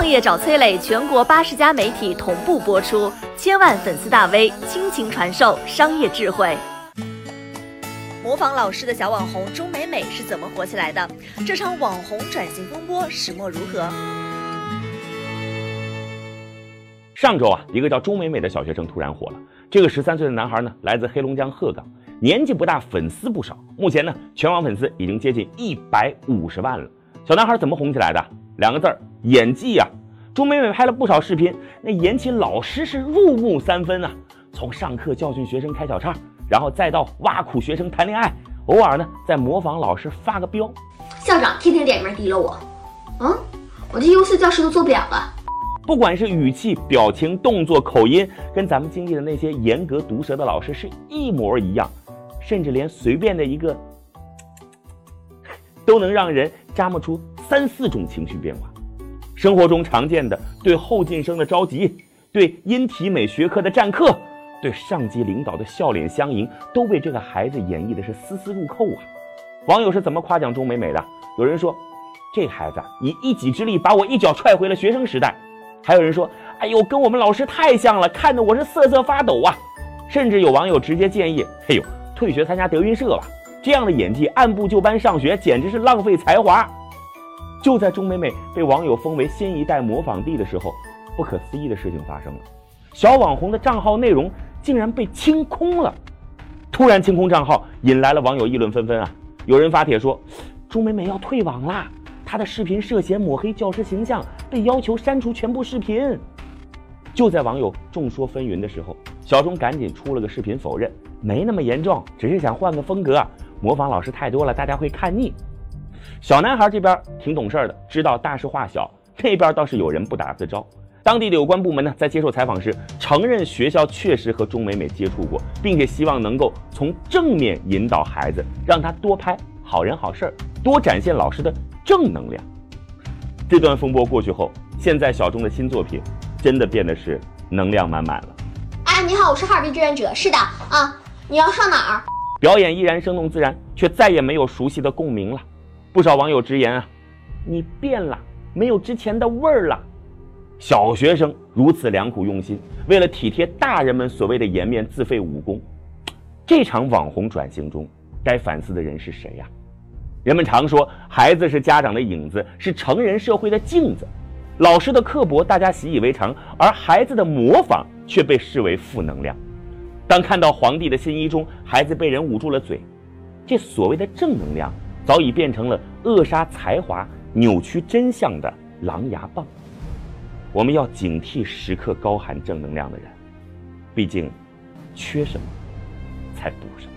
创业找崔磊，全国八十家媒体同步播出，千万粉丝大 V 倾情传授商业智慧。模仿老师的小网红钟美美是怎么火起来的？这场网红转型风波始末如何？上周啊，一个叫钟美美的小学生突然火了。这个十三岁的男孩呢，来自黑龙江鹤岗，年纪不大，粉丝不少。目前呢，全网粉丝已经接近一百五十万了。小男孩怎么红起来的？两个字儿：演技呀。钟美美拍了不少视频，那演起老师是入木三分啊。从上课教训学生开小差。然后再到挖苦学生谈恋爱，偶尔呢再模仿老师发个飙。校长天天点名提了我，嗯，我这优秀教师都做不了了。不管是语气、表情、动作、口音，跟咱们经历的那些严格毒舌的老师是一模一样，甚至连随便的一个都能让人咂摸出三四种情绪变化。生活中常见的对后进生的着急，对音体美学科的占课。对上级领导的笑脸相迎，都被这个孩子演绎的是丝丝入扣啊！网友是怎么夸奖钟美美的？有人说，这孩子以一己之力把我一脚踹回了学生时代；还有人说，哎呦，跟我们老师太像了，看得我是瑟瑟发抖啊！甚至有网友直接建议，哎呦，退学参加德云社吧！这样的演技，按部就班上学，简直是浪费才华。就在钟美美被网友封为新一代模仿帝的时候，不可思议的事情发生了，小网红的账号内容。竟然被清空了！突然清空账号，引来了网友议论纷纷啊！有人发帖说，钟美美要退网啦，她的视频涉嫌抹黑教师形象，被要求删除全部视频。就在网友众说纷纭的时候，小钟赶紧出了个视频否认，没那么严重，只是想换个风格，模仿老师太多了，大家会看腻。小男孩这边挺懂事的，知道大事化小，那边倒是有人不打自招。当地的有关部门呢，在接受采访时承认，学校确实和钟美美接触过，并且希望能够从正面引导孩子，让他多拍好人好事儿，多展现老师的正能量。这段风波过去后，现在小钟的新作品真的变得是能量满满了。哎，你好，我是哈尔滨志愿者。是的啊，你要上哪儿？表演依然生动自然，却再也没有熟悉的共鸣了。不少网友直言啊，你变了，没有之前的味儿了。小学生如此良苦用心，为了体贴大人们所谓的颜面，自废武功。这场网红转型中，该反思的人是谁呀？人们常说，孩子是家长的影子，是成人社会的镜子。老师的刻薄，大家习以为常，而孩子的模仿却被视为负能量。当看到皇帝的新衣中，孩子被人捂住了嘴，这所谓的正能量，早已变成了扼杀才华、扭曲真相的狼牙棒。我们要警惕时刻高喊正能量的人，毕竟，缺什么才补什么。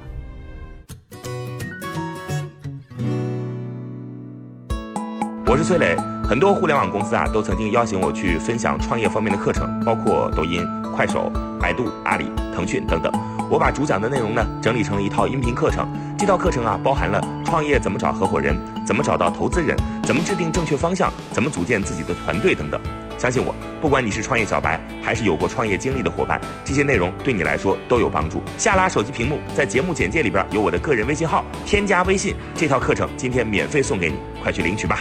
我是崔磊，很多互联网公司啊都曾经邀请我去分享创业方面的课程，包括抖音、快手、百度、阿里、腾讯等等。我把主讲的内容呢整理成了一套音频课程，这套课程啊包含了创业怎么找合伙人，怎么找到投资人，怎么制定正确方向，怎么组建自己的团队等等。相信我，不管你是创业小白，还是有过创业经历的伙伴，这些内容对你来说都有帮助。下拉手机屏幕，在节目简介里边有我的个人微信号，添加微信，这套课程今天免费送给你，快去领取吧。